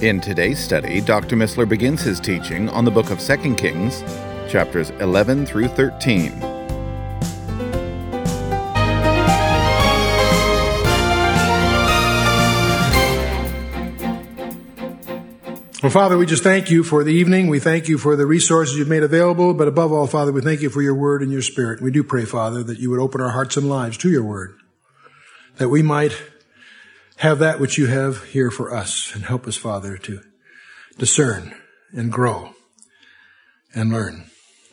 In today's study, Dr. Missler begins his teaching on the book of 2 Kings, chapters 11 through 13. Well, Father, we just thank you for the evening. We thank you for the resources you've made available. But above all, Father, we thank you for your word and your spirit. We do pray, Father, that you would open our hearts and lives to your word, that we might have that which you have here for us and help us, Father, to discern and grow and learn.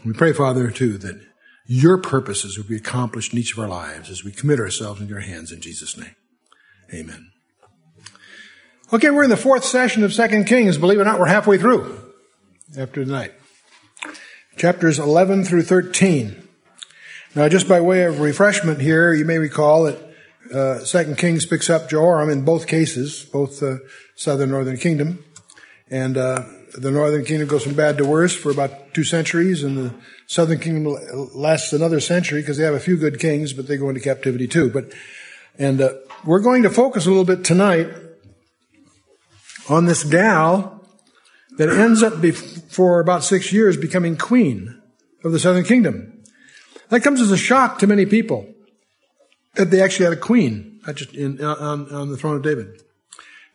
We pray, Father, too, that your purposes will be accomplished in each of our lives as we commit ourselves in your hands in Jesus' name. Amen. Okay, we're in the fourth session of Second Kings. Believe it or not, we're halfway through after tonight. Chapters 11 through 13. Now, just by way of refreshment here, you may recall that uh, Second Kings picks up Jehoram in both cases, both the southern and northern kingdom. And uh, the northern kingdom goes from bad to worse for about two centuries, and the southern kingdom lasts another century because they have a few good kings, but they go into captivity too. But and uh, we're going to focus a little bit tonight on this gal that ends up for about six years becoming queen of the southern kingdom. That comes as a shock to many people that they actually had a queen in, uh, on, on the throne of David.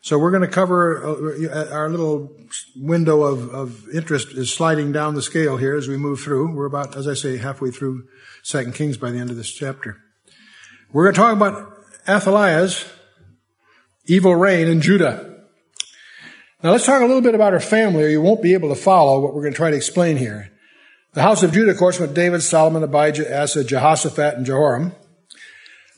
So we're going to cover uh, uh, our little window of, of interest is sliding down the scale here as we move through. We're about, as I say, halfway through Second Kings by the end of this chapter. We're going to talk about Athaliah's evil reign in Judah. Now let's talk a little bit about her family, or you won't be able to follow what we're going to try to explain here. The house of Judah, of course, went David, Solomon, Abijah, Asa, Jehoshaphat, and Jehoram.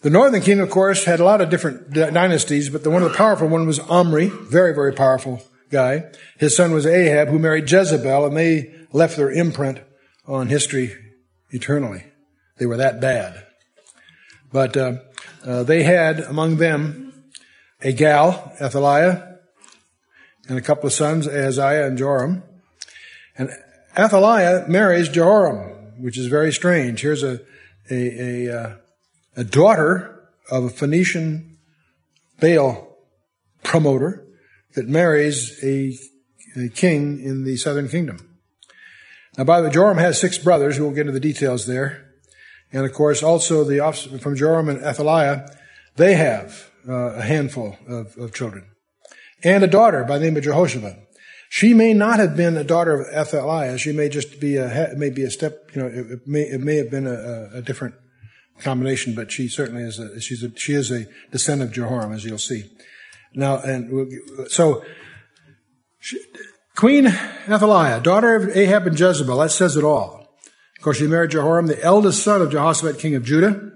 The northern kingdom, of course, had a lot of different dynasties, but the one of the powerful one was Omri, very, very powerful guy. His son was Ahab, who married Jezebel, and they left their imprint on history eternally. They were that bad. But uh, uh, they had among them a gal, Athaliah, and a couple of sons, Ahaziah and Joram. And Athaliah marries Jehoram, which is very strange. Here's a, a, a, uh, a daughter of a Phoenician Baal promoter that marries a, a king in the southern kingdom. Now, by the way, Joram has six brothers. We won't get into the details there. And of course, also the from Joram and Athaliah, they have uh, a handful of, of children and a daughter by the name of Jehoshaphat. She may not have been a daughter of Athaliah. She may just be a, may be a step, you know, it may, it may have been a, a different combination, but she certainly is a, she's a, she is a descendant of Jehoram, as you'll see. Now, and so, she, Queen Athaliah, daughter of Ahab and Jezebel, that says it all. Of course, she married Jehoram, the eldest son of Jehoshaphat, king of Judah.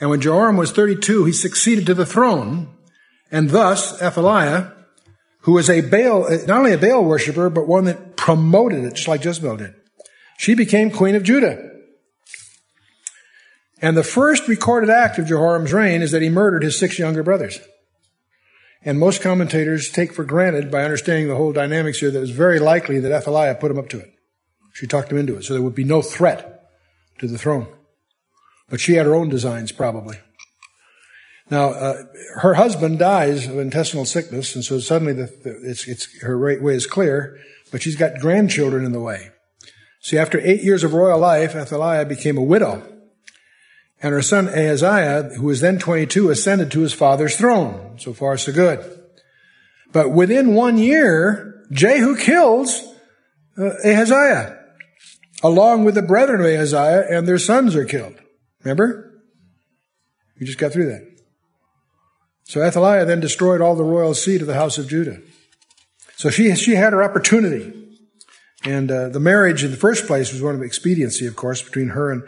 And when Jehoram was 32, he succeeded to the throne, and thus Athaliah who was a Baal, not only a Baal worshiper, but one that promoted it, just like Jezebel did. She became queen of Judah. And the first recorded act of Jehoram's reign is that he murdered his six younger brothers. And most commentators take for granted, by understanding the whole dynamics here, that it's very likely that Athaliah put him up to it. She talked him into it, so there would be no threat to the throne. But she had her own designs, probably. Now, uh, her husband dies of intestinal sickness, and so suddenly the, the, it's, it's, her right way is clear, but she's got grandchildren in the way. See, after eight years of royal life, Athaliah became a widow. And her son Ahaziah, who was then 22, ascended to his father's throne. So far, so good. But within one year, Jehu kills uh, Ahaziah, along with the brethren of Ahaziah, and their sons are killed. Remember? We just got through that. So Athaliah then destroyed all the royal seat of the house of Judah. So she, she had her opportunity. And uh, the marriage in the first place was one of expediency, of course, between her and,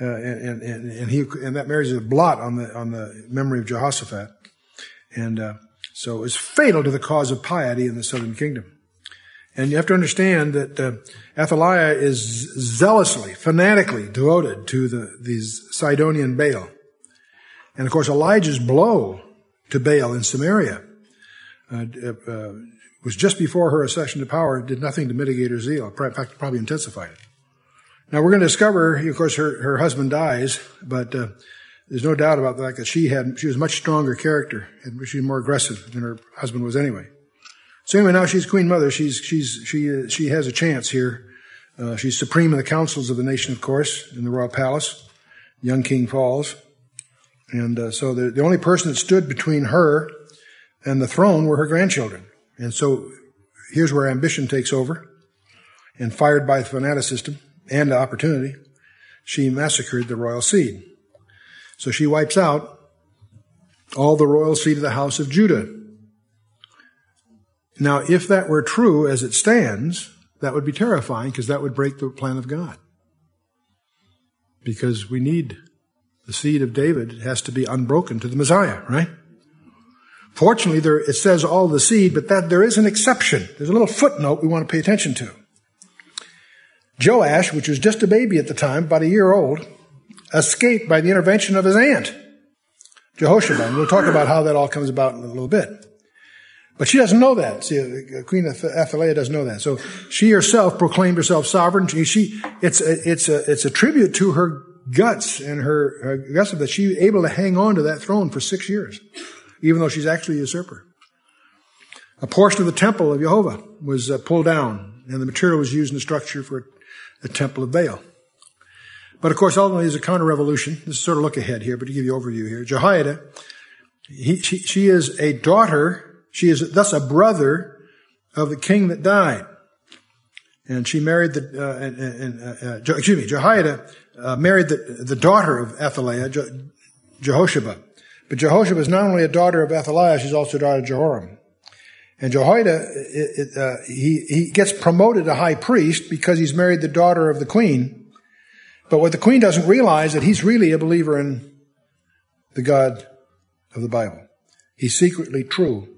uh, and, and, and, he, and that marriage is a blot on the, on the memory of Jehoshaphat. And uh, so it was fatal to the cause of piety in the southern kingdom. And you have to understand that uh, Athaliah is zealously, fanatically devoted to the, these Sidonian Baal. And of course, Elijah's blow to Baal in Samaria uh, uh, was just before her accession to power, did nothing to mitigate her zeal. In fact, probably intensified it. Now we're going to discover, of course, her, her husband dies, but uh, there's no doubt about the fact that she had she was much stronger character and she was more aggressive than her husband was anyway. So anyway, now she's queen mother. She's she's she she has a chance here. Uh, she's supreme in the councils of the nation, of course, in the royal palace. Young king falls, and uh, so the, the only person that stood between her and the throne were her grandchildren. And so here's where ambition takes over, and fired by the fanaticism and opportunity, she massacred the royal seed. So she wipes out all the royal seed of the house of Judah. Now, if that were true as it stands, that would be terrifying because that would break the plan of God. Because we need the seed of David it has to be unbroken to the Messiah, right? Fortunately, there, it says all the seed, but that there is an exception. There's a little footnote we want to pay attention to. Joash, which was just a baby at the time, about a year old, escaped by the intervention of his aunt, Jehoshaphat. We'll talk about how that all comes about in a little bit. But she doesn't know that. See, Queen Athaliah doesn't know that. So she herself proclaimed herself sovereign. She, she it's a, it's a, it's a tribute to her guts and her, her guts that she was able to hang on to that throne for six years, even though she's actually a usurper. A portion of the temple of Jehovah was uh, pulled down, and the material was used in the structure for the temple of Baal. But of course, ultimately, there's a counter-revolution. This is sort of look ahead here, but to give you overview here. Jehoiada, he, she, she is a daughter, she is thus a brother of the king that died. And she married the, uh, and, and, uh, uh, excuse me, Jehoiada uh, married the, the daughter of Athaliah, Je- Jehoshaphat. But Jehoshaphat is not only a daughter of Athaliah, she's also a daughter of Jehoram. And Jehoiada, it, it, uh, he, he gets promoted to high priest because he's married the daughter of the queen. But what the queen doesn't realize that he's really a believer in the God of the Bible. He's secretly true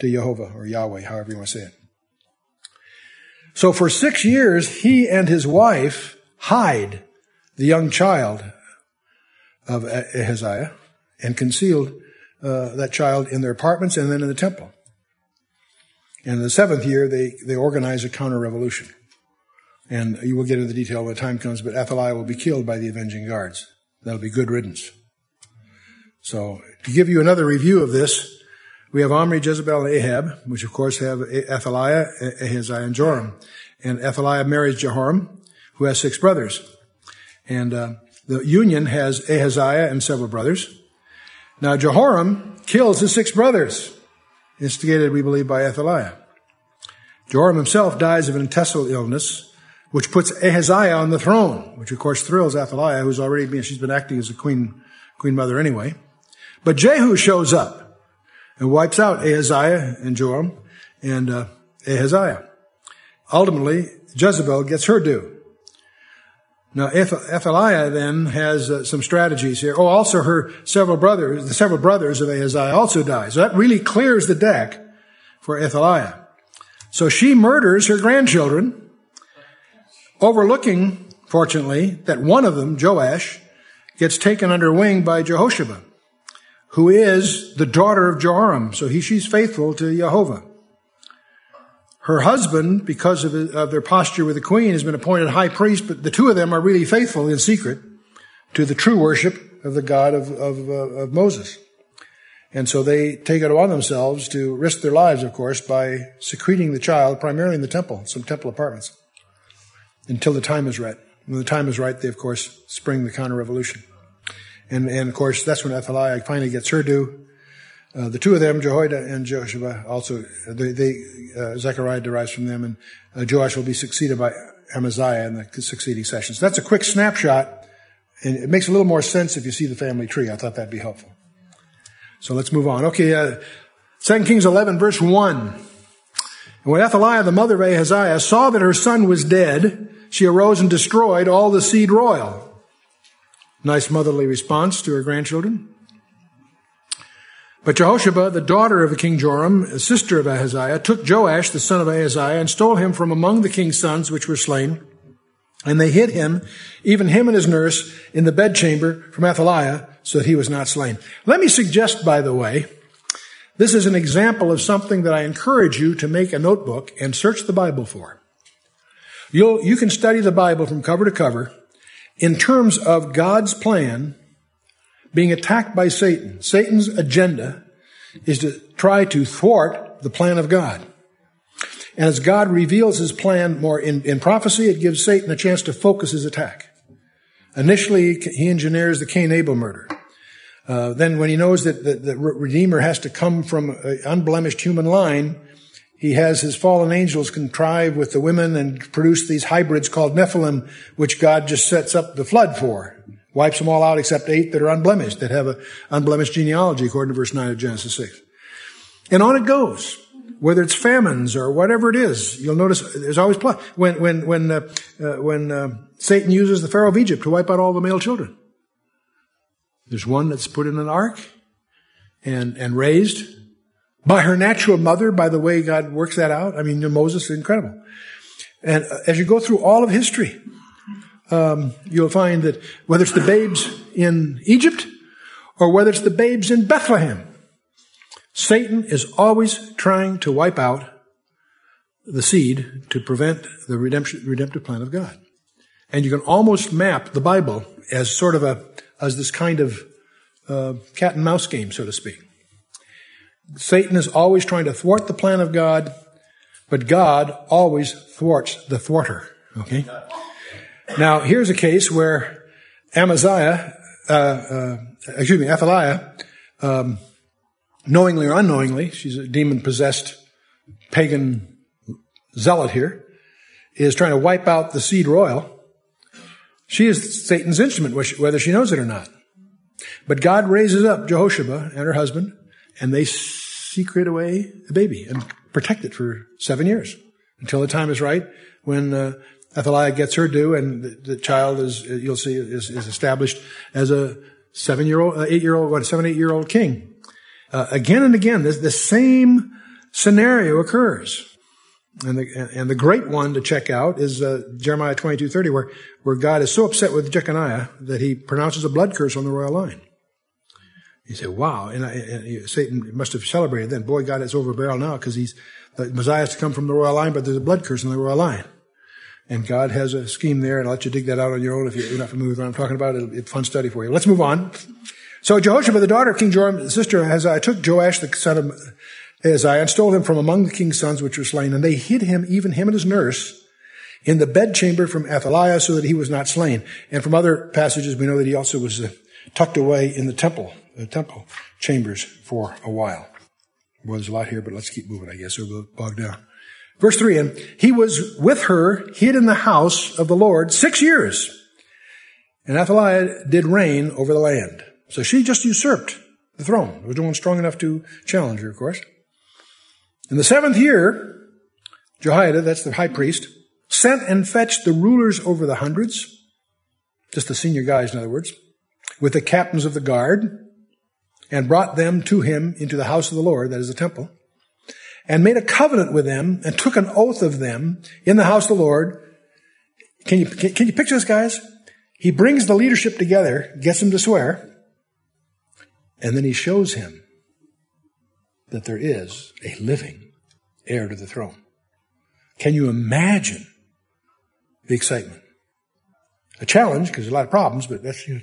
to Jehovah or Yahweh, however you want to say it. So for six years, he and his wife hide the young child of Ahaziah and concealed uh, that child in their apartments and then in the temple. And in the seventh year, they, they organize a counter revolution. And you will get into the detail when the time comes, but Athaliah will be killed by the avenging guards. That'll be good riddance. So, to give you another review of this, we have Omri, Jezebel, and Ahab, which of course have Athaliah, Ahaziah, and Joram. And Athaliah marries Jehoram, who has six brothers. And uh, the union has Ahaziah and several brothers. Now, Jehoram kills his six brothers, instigated, we believe, by Athaliah. Joram himself dies of an intestinal illness, which puts Ahaziah on the throne, which of course thrills Athaliah, who's already been, she's been acting as a queen, queen mother anyway. But Jehu shows up and wipes out Ahaziah and Joram and uh, Ahaziah. Ultimately, Jezebel gets her due. Now, Athaliah then has uh, some strategies here. Oh, also her several brothers, the several brothers of Ahaziah also die. So that really clears the deck for Athaliah. So she murders her grandchildren overlooking, fortunately, that one of them, Joash, gets taken under wing by Jehoshaphat, who is the daughter of Jehoram. So he, she's faithful to Jehovah. Her husband, because of, of their posture with the queen, has been appointed high priest, but the two of them are really faithful in secret to the true worship of the God of, of, uh, of Moses. And so they take it upon themselves to risk their lives, of course, by secreting the child primarily in the temple, some temple apartments until the time is right. When the time is right, they, of course, spring the counter revolution. And, and of course, that's when Athaliah finally gets her due. Uh, the two of them, Jehoiada and Joshua, also, they, they uh, Zechariah derives from them, and uh, Joash will be succeeded by Amaziah in the succeeding sessions. That's a quick snapshot, and it makes a little more sense if you see the family tree. I thought that'd be helpful. So let's move on. Okay, uh, 2 Kings 11, verse 1. And when Athaliah, the mother of Ahaziah, saw that her son was dead, she arose and destroyed all the seed royal. Nice motherly response to her grandchildren. But Jehosheba, the daughter of king Joram, sister of Ahaziah, took Joash, the son of Ahaziah, and stole him from among the king's sons which were slain. And they hid him, even him and his nurse, in the bedchamber from Athaliah, so that he was not slain. Let me suggest, by the way, this is an example of something that I encourage you to make a notebook and search the Bible for. You'll, you can study the Bible from cover to cover in terms of God's plan being attacked by Satan. Satan's agenda is to try to thwart the plan of God. And as God reveals his plan more in, in prophecy, it gives Satan a chance to focus his attack. Initially, he engineers the Cain Abel murder. Uh, then when he knows that the, the, Redeemer has to come from an unblemished human line, he has his fallen angels contrive with the women and produce these hybrids called Nephilim, which God just sets up the flood for. Wipes them all out except eight that are unblemished, that have an unblemished genealogy, according to verse 9 of Genesis 6. And on it goes. Whether it's famines or whatever it is, you'll notice there's always plus. When, when, when, uh, uh, when uh, Satan uses the Pharaoh of Egypt to wipe out all the male children. There's one that's put in an ark and, and raised by her natural mother, by the way God works that out. I mean, Moses is incredible. And uh, as you go through all of history, um, you'll find that whether it's the babes in Egypt or whether it's the babes in Bethlehem, Satan is always trying to wipe out the seed to prevent the redemptive plan of God. And you can almost map the Bible as sort of a, as this kind of uh, cat and mouse game, so to speak. Satan is always trying to thwart the plan of God, but God always thwarts the thwarter. Okay? Now, here's a case where Amaziah, uh, uh, excuse me, Athaliah, um, knowingly or unknowingly, she's a demon possessed pagan zealot here, is trying to wipe out the seed royal. She is Satan's instrument, whether she knows it or not. But God raises up Jehosheba and her husband, and they secret away the baby and protect it for seven years until the time is right when uh, Athaliah gets her due, and the, the child is, you'll see, is, is established as a seven-year-old, uh, eight-year-old, what, seven, eight-year-old king. Uh, again and again, this, the same scenario occurs. And the, and the great one to check out is uh, Jeremiah 22:30, where, where God is so upset with Jeconiah that he pronounces a blood curse on the royal line. You say, wow. And, I, and Satan must have celebrated then. Boy, God is over barrel now because he's, the Messiah has to come from the royal line, but there's a blood curse on the royal line. And God has a scheme there, and I'll let you dig that out on your own if you're not familiar with what I'm talking about. It'll be a fun study for you. Let's move on. So Jehosheba, the daughter of King Joram, the sister of Ahaziah, took Joash, the son of Ahaziah, and stole him from among the king's sons which were slain. And they hid him, even him and his nurse, in the bedchamber from Athaliah so that he was not slain. And from other passages, we know that he also was uh, tucked away in the temple, the temple chambers for a while. Well, there's a lot here, but let's keep moving, I guess, or we'll bog down. Verse 3, and he was with her, hid in the house of the Lord six years. And Athaliah did reign over the land. So she just usurped the throne. There was no one strong enough to challenge her, of course. In the seventh year, Jehoiada, that's the high priest, sent and fetched the rulers over the hundreds, just the senior guys, in other words, with the captains of the guard, and brought them to him into the house of the Lord, that is the temple and made a covenant with them and took an oath of them in the house of the Lord. Can you, can, can you picture this, guys? He brings the leadership together, gets them to swear, and then he shows him that there is a living heir to the throne. Can you imagine the excitement? A challenge, because there's a lot of problems, but that's, you know,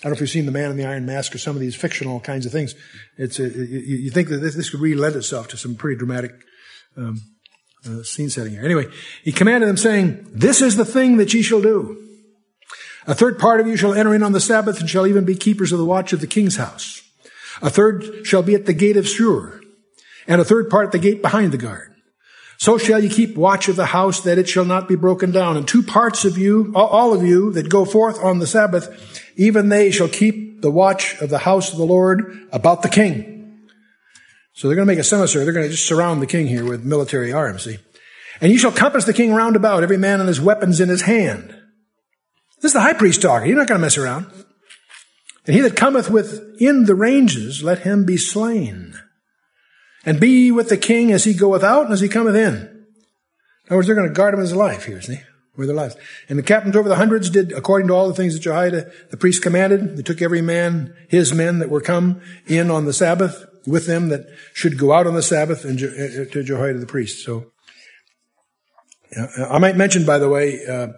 I don't know if you've seen The Man in the Iron Mask or some of these fictional kinds of things. It's a, you, you, think that this, this, could really lend itself to some pretty dramatic um, uh, scene setting here. Anyway, he commanded them saying, "This is the thing that ye shall do. A third part of you shall enter in on the Sabbath and shall even be keepers of the watch of the king's house. A third shall be at the gate of Shur, and a third part at the gate behind the guard. So shall you keep watch of the house that it shall not be broken down. And two parts of you, all of you that go forth on the Sabbath, even they shall keep the watch of the house of the Lord about the king. So they're going to make a semicircle. They're going to just surround the king here with military arms, see? And you shall compass the king round about, every man and his weapons in his hand. This is the high priest talking. You're not going to mess around. And he that cometh within the ranges, let him be slain. And be with the king as he goeth out and as he cometh in. In other words, they're going to guard him as life here, isn't he? With their lives. And the captains over the hundreds did according to all the things that Jehoiada, the priest commanded. They took every man, his men that were come in on the Sabbath with them that should go out on the Sabbath and uh, to Jehoiada the priest. So, I might mention, by the way, uh,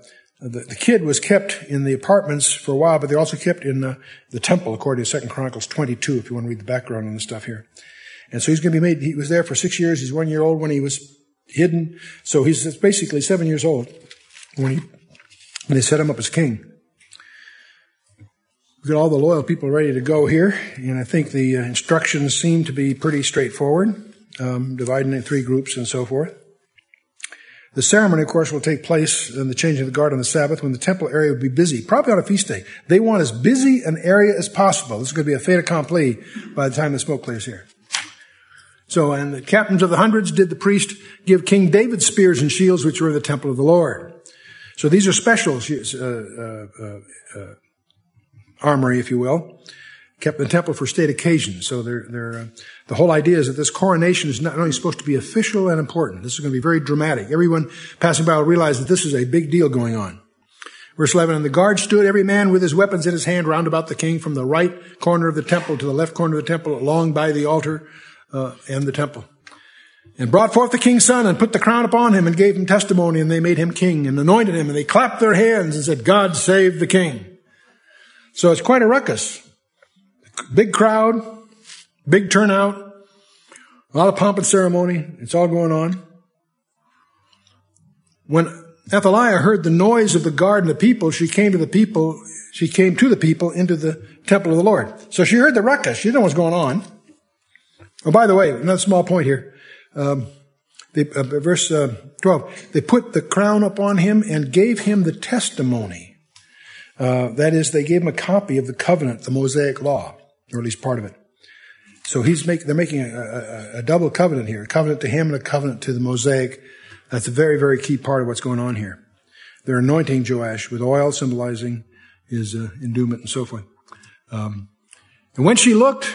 the, the, kid was kept in the apartments for a while, but they're also kept in the, the temple, according to Second Chronicles 22, if you want to read the background on the stuff here. And so he's going to be made, he was there for six years. He's one year old when he was hidden. So he's basically seven years old when, he, when they set him up as king. We've got all the loyal people ready to go here, and I think the uh, instructions seem to be pretty straightforward, um, dividing in three groups and so forth. The ceremony, of course, will take place in the changing of the guard on the Sabbath when the temple area will be busy, probably on a feast day. They want as busy an area as possible. This is going to be a fait accompli by the time the smoke clears here. So, and the captains of the hundreds did the priest give King David spears and shields, which were in the temple of the Lord. So these are special uh, uh, uh, uh, armory, if you will, kept in the temple for state occasions. So they're, they're, uh, the whole idea is that this coronation is not only supposed to be official and important. This is going to be very dramatic. Everyone passing by will realize that this is a big deal going on. Verse 11, and the guard stood every man with his weapons in his hand round about the king from the right corner of the temple to the left corner of the temple along by the altar uh, and the temple. And brought forth the king's son and put the crown upon him and gave him testimony and they made him king and anointed him and they clapped their hands and said, God save the king. So it's quite a ruckus. Big crowd, big turnout, a lot of pomp and ceremony. It's all going on. When Athaliah heard the noise of the guard and the people, she came to the people, she came to the people into the temple of the Lord. So she heard the ruckus. She didn't know what's going on. Oh, by the way, another small point here. Um, they, uh, verse uh, 12. They put the crown upon him and gave him the testimony. Uh, that is, they gave him a copy of the covenant, the Mosaic law, or at least part of it. So he's make, they're making a, a, a double covenant here, a covenant to him and a covenant to the Mosaic. That's a very, very key part of what's going on here. They're anointing Joash with oil, symbolizing his uh, endowment and so forth. Um, and when she looked,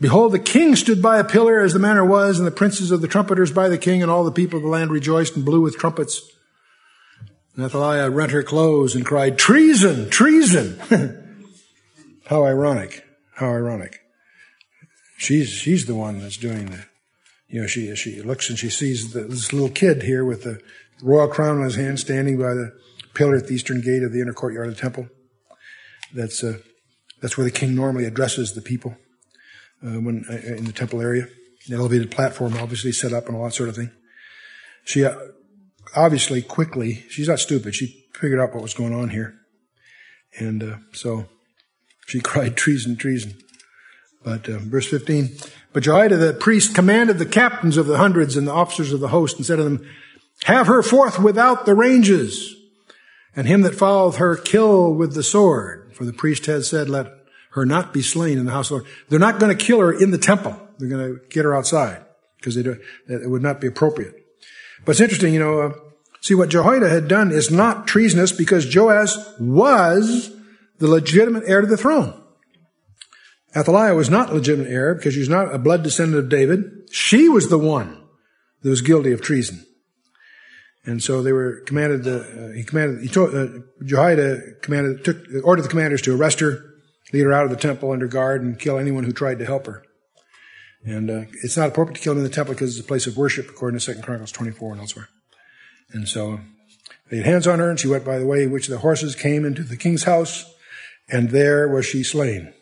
Behold, the king stood by a pillar as the manner was, and the princes of the trumpeters by the king, and all the people of the land rejoiced and blew with trumpets. And Athaliah rent her clothes and cried, Treason! Treason! How ironic. How ironic. She's, she's the one that's doing the, you know, she, she looks and she sees the, this little kid here with the royal crown in his hand standing by the pillar at the eastern gate of the inner courtyard of the temple. That's, uh, that's where the king normally addresses the people uh, when uh, in the temple area. An elevated platform, obviously set up, and all that sort of thing. She uh, obviously quickly, she's not stupid. She figured out what was going on here, and uh, so she cried treason, treason. But uh, verse 15, but Jehoiada the priest commanded the captains of the hundreds and the officers of the host and said to them, have her forth without the ranges, and him that followeth her kill with the sword. For the priest had said, let her not be slain in the house of the Lord. They're not going to kill her in the temple. They're going to get her outside because it would not be appropriate. But it's interesting, you know, uh, see what Jehoiada had done is not treasonous because Joash was the legitimate heir to the throne. Athaliah was not legitimate heir because she was not a blood descendant of David. She was the one that was guilty of treason. And so they were commanded, to, uh, he commanded, he told, uh, Jehoiada commanded, took, ordered the commanders to arrest her lead her out of the temple under guard and kill anyone who tried to help her. And uh, it's not appropriate to kill in the temple because it's a place of worship, according to Second Chronicles 24 and elsewhere. And so they had hands on her, and she went by the way which the horses came into the king's house, and there was she slain.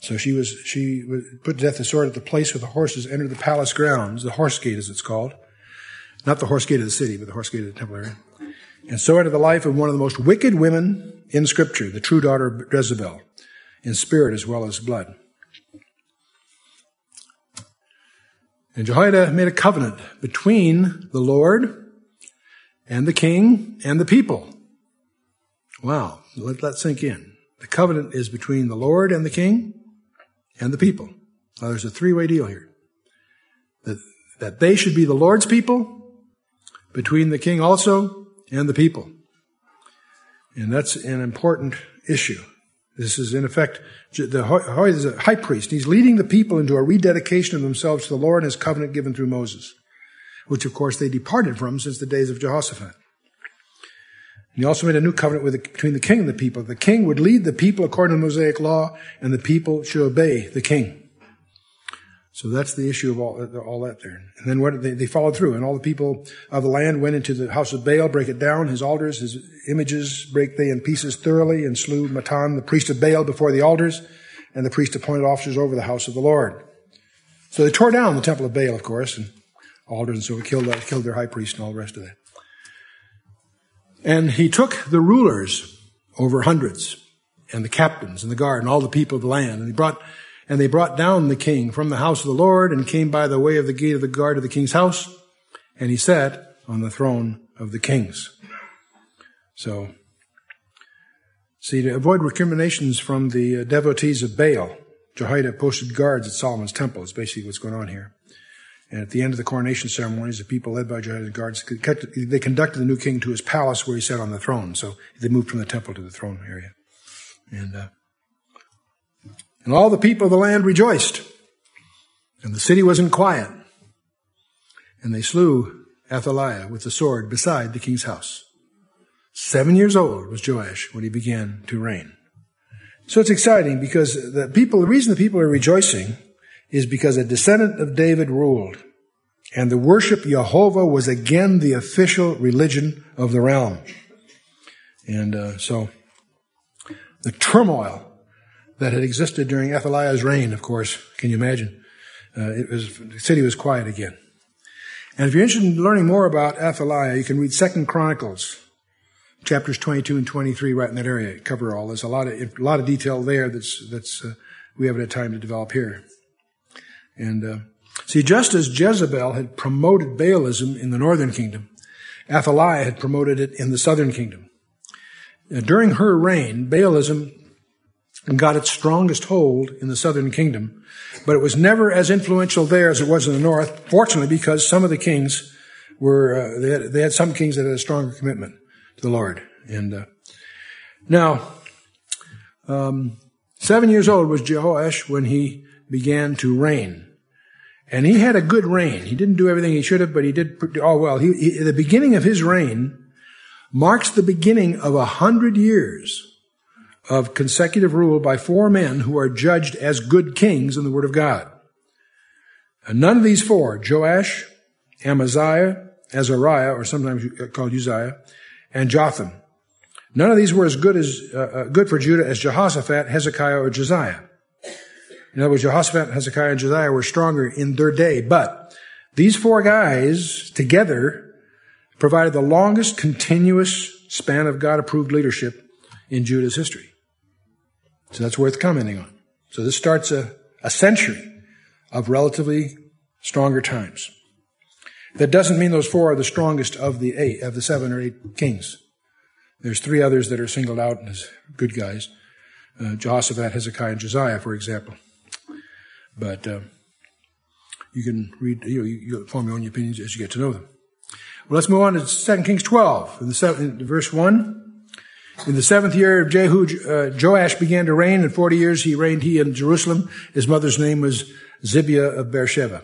So she was she put to death the sword at the place where the horses entered the palace grounds, the horse gate as it's called. Not the horse gate of the city, but the horse gate of the temple area. And so ended the life of one of the most wicked women in Scripture, the true daughter of Jezebel, in spirit as well as blood. And Jehoiada made a covenant between the Lord and the king and the people. Wow, let that sink in. The covenant is between the Lord and the king and the people. Now there's a three-way deal here. That, that they should be the Lord's people, between the king also and the people. And that's an important issue. This is in effect, the high priest. He's leading the people into a rededication of themselves to the Lord and his covenant given through Moses, which of course they departed from since the days of Jehoshaphat. He also made a new covenant the, between the king and the people. The king would lead the people according to the Mosaic law, and the people should obey the king. So that's the issue of all, all that there. And then what they, they followed through, and all the people of the land went into the house of Baal, break it down, his altars, his images, break they in pieces thoroughly, and slew Mattan, the priest of Baal, before the altars, and the priest appointed officers over the house of the Lord. So they tore down the temple of Baal, of course, and altars, and so killed, killed their high priest and all the rest of that. And he took the rulers over hundreds and the captains and the guard and all the people of the land. And he brought, and they brought down the king from the house of the Lord and came by the way of the gate of the guard of the king's house. And he sat on the throne of the kings. So, see, to avoid recriminations from the uh, devotees of Baal, Jehoiada posted guards at Solomon's temple is basically what's going on here. And at the end of the coronation ceremonies, the people led by Jehoiada's guards, they conducted the new king to his palace where he sat on the throne. So they moved from the temple to the throne area. And, uh, and all the people of the land rejoiced. And the city was in quiet. And they slew Athaliah with the sword beside the king's house. Seven years old was Joash when he began to reign. So it's exciting because the people, the reason the people are rejoicing is because a descendant of David ruled, and the worship Jehovah was again the official religion of the realm. And uh, so the turmoil that had existed during Athaliah's reign, of course, can you imagine? Uh, it was the city was quiet again. And if you're interested in learning more about Athaliah, you can read Second Chronicles, chapters 22 and 23, right in that area. It Cover all. There's a lot of a lot of detail there that's that's uh, we haven't had time to develop here. And uh, see, just as Jezebel had promoted Baalism in the northern kingdom, Athaliah had promoted it in the southern kingdom. Uh, during her reign, Baalism got its strongest hold in the southern kingdom, but it was never as influential there as it was in the north, fortunately, because some of the kings were, uh, they, had, they, had, some kings that had a stronger commitment to the Lord. And uh, now, um, seven years old was Jehoash when he began to reign. And he had a good reign. He didn't do everything he should have, but he did all well. He, he, the beginning of his reign marks the beginning of a hundred years of consecutive rule by four men who are judged as good kings in the Word of God. And none of these four, Joash, Amaziah, Azariah, or sometimes called Uzziah, and Jotham, none of these were as good as uh, uh good for Judah as Jehoshaphat, Hezekiah, or Josiah. In other words, Jehoshaphat, Hezekiah, and Josiah were stronger in their day. But these four guys together provided the longest continuous span of God approved leadership in Judah's history. So that's worth commenting on. So this starts a, a century of relatively stronger times. That doesn't mean those four are the strongest of the eight, of the seven or eight kings. There's three others that are singled out as good guys. Uh, Jehoshaphat, Hezekiah, and Josiah, for example. But uh, you can read, you, know, you form your own opinions as you get to know them. Well, let's move on to 2 Kings 12, in the seven, in verse 1. In the seventh year of Jehu, uh, Joash began to reign. In 40 years he reigned he in Jerusalem. His mother's name was Zibiah of Beersheba.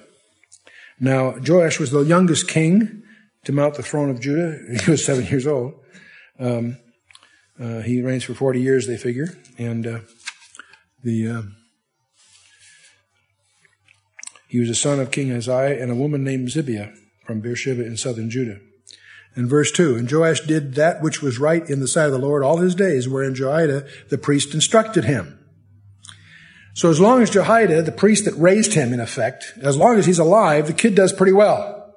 Now, Joash was the youngest king to mount the throne of Judah. He was seven years old. Um, uh, he reigns for 40 years, they figure. And uh, the uh, he was a son of King Uzziah and a woman named Zibiah from Beersheba in southern Judah. And verse 2, And Joash did that which was right in the sight of the Lord all his days, wherein Jehoiada the priest instructed him. So as long as Jehoiada, the priest that raised him in effect, as long as he's alive, the kid does pretty well.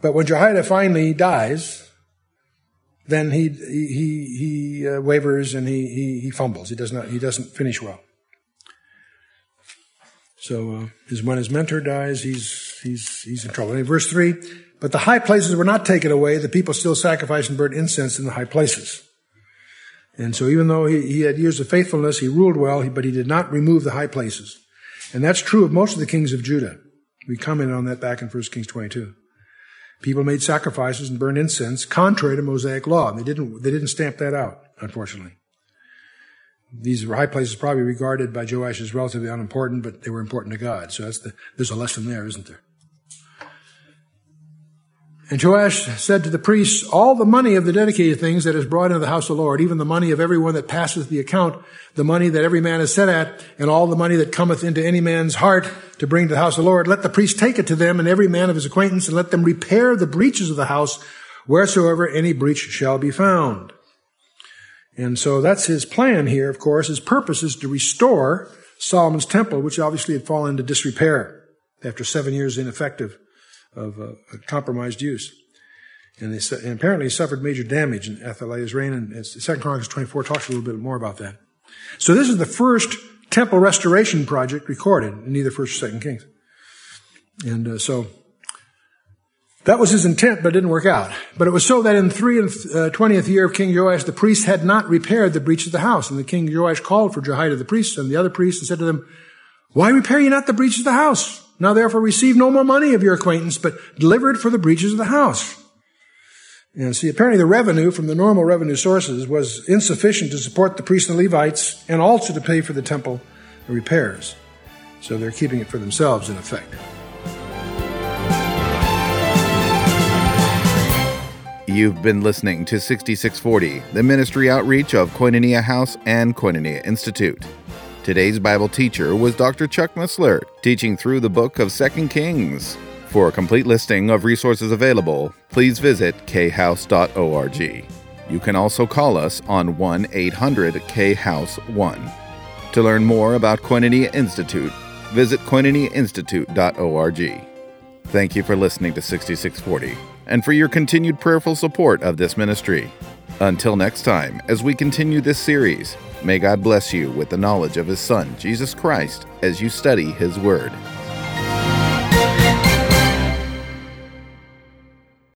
But when Jehoiada finally dies, then he, he, he uh, wavers and he, he, he fumbles. He does not, he doesn't finish well. So uh, his, when his mentor dies, he's, he's, he's in trouble. In verse 3, but the high places were not taken away. The people still sacrificed and burned incense in the high places. And so even though he, he had years of faithfulness, he ruled well, but he did not remove the high places. And that's true of most of the kings of Judah. We commented on that back in 1 Kings 22. People made sacrifices and burned incense contrary to Mosaic law. And they didn't, they didn't stamp that out, unfortunately. These high places probably regarded by Joash as relatively unimportant, but they were important to God. So that's the, there's a lesson there, isn't there? And Joash said to the priests, All the money of the dedicated things that is brought into the house of the Lord, even the money of everyone that passeth the account, the money that every man is set at, and all the money that cometh into any man's heart to bring to the house of the Lord, let the priest take it to them and every man of his acquaintance, and let them repair the breaches of the house wheresoever any breach shall be found. And so that's his plan here, of course. His purpose is to restore Solomon's temple, which obviously had fallen into disrepair after seven years ineffective of uh, compromised use. And, they, and apparently he suffered major damage in Athaliah's reign, and Second Chronicles 24 talks a little bit more about that. So this is the first temple restoration project recorded in either First or Second Kings. And uh, so that was his intent, but it didn't work out. But it was so that in the three and uh, twentieth year of King Joash, the priests had not repaired the breach of the house. And the king Joash called for Jehoiada the priest and the other priests and said to them, Why repair ye not the breach of the house? Now therefore receive no more money of your acquaintance, but deliver it for the breaches of the house. And see, apparently the revenue from the normal revenue sources was insufficient to support the priests and Levites and also to pay for the temple repairs. So they're keeping it for themselves in effect. You've been listening to 6640, the ministry outreach of Koinonia House and Koinonia Institute. Today's Bible teacher was Dr. Chuck Missler, teaching through the book of 2 Kings. For a complete listing of resources available, please visit khouse.org. You can also call us on 1 800 K House 1. To learn more about Koinonia Institute, visit koinoniainstitute.org. Thank you for listening to 6640 and for your continued prayerful support of this ministry. Until next time, as we continue this series, May God bless you with the knowledge of His Son, Jesus Christ, as you study His Word.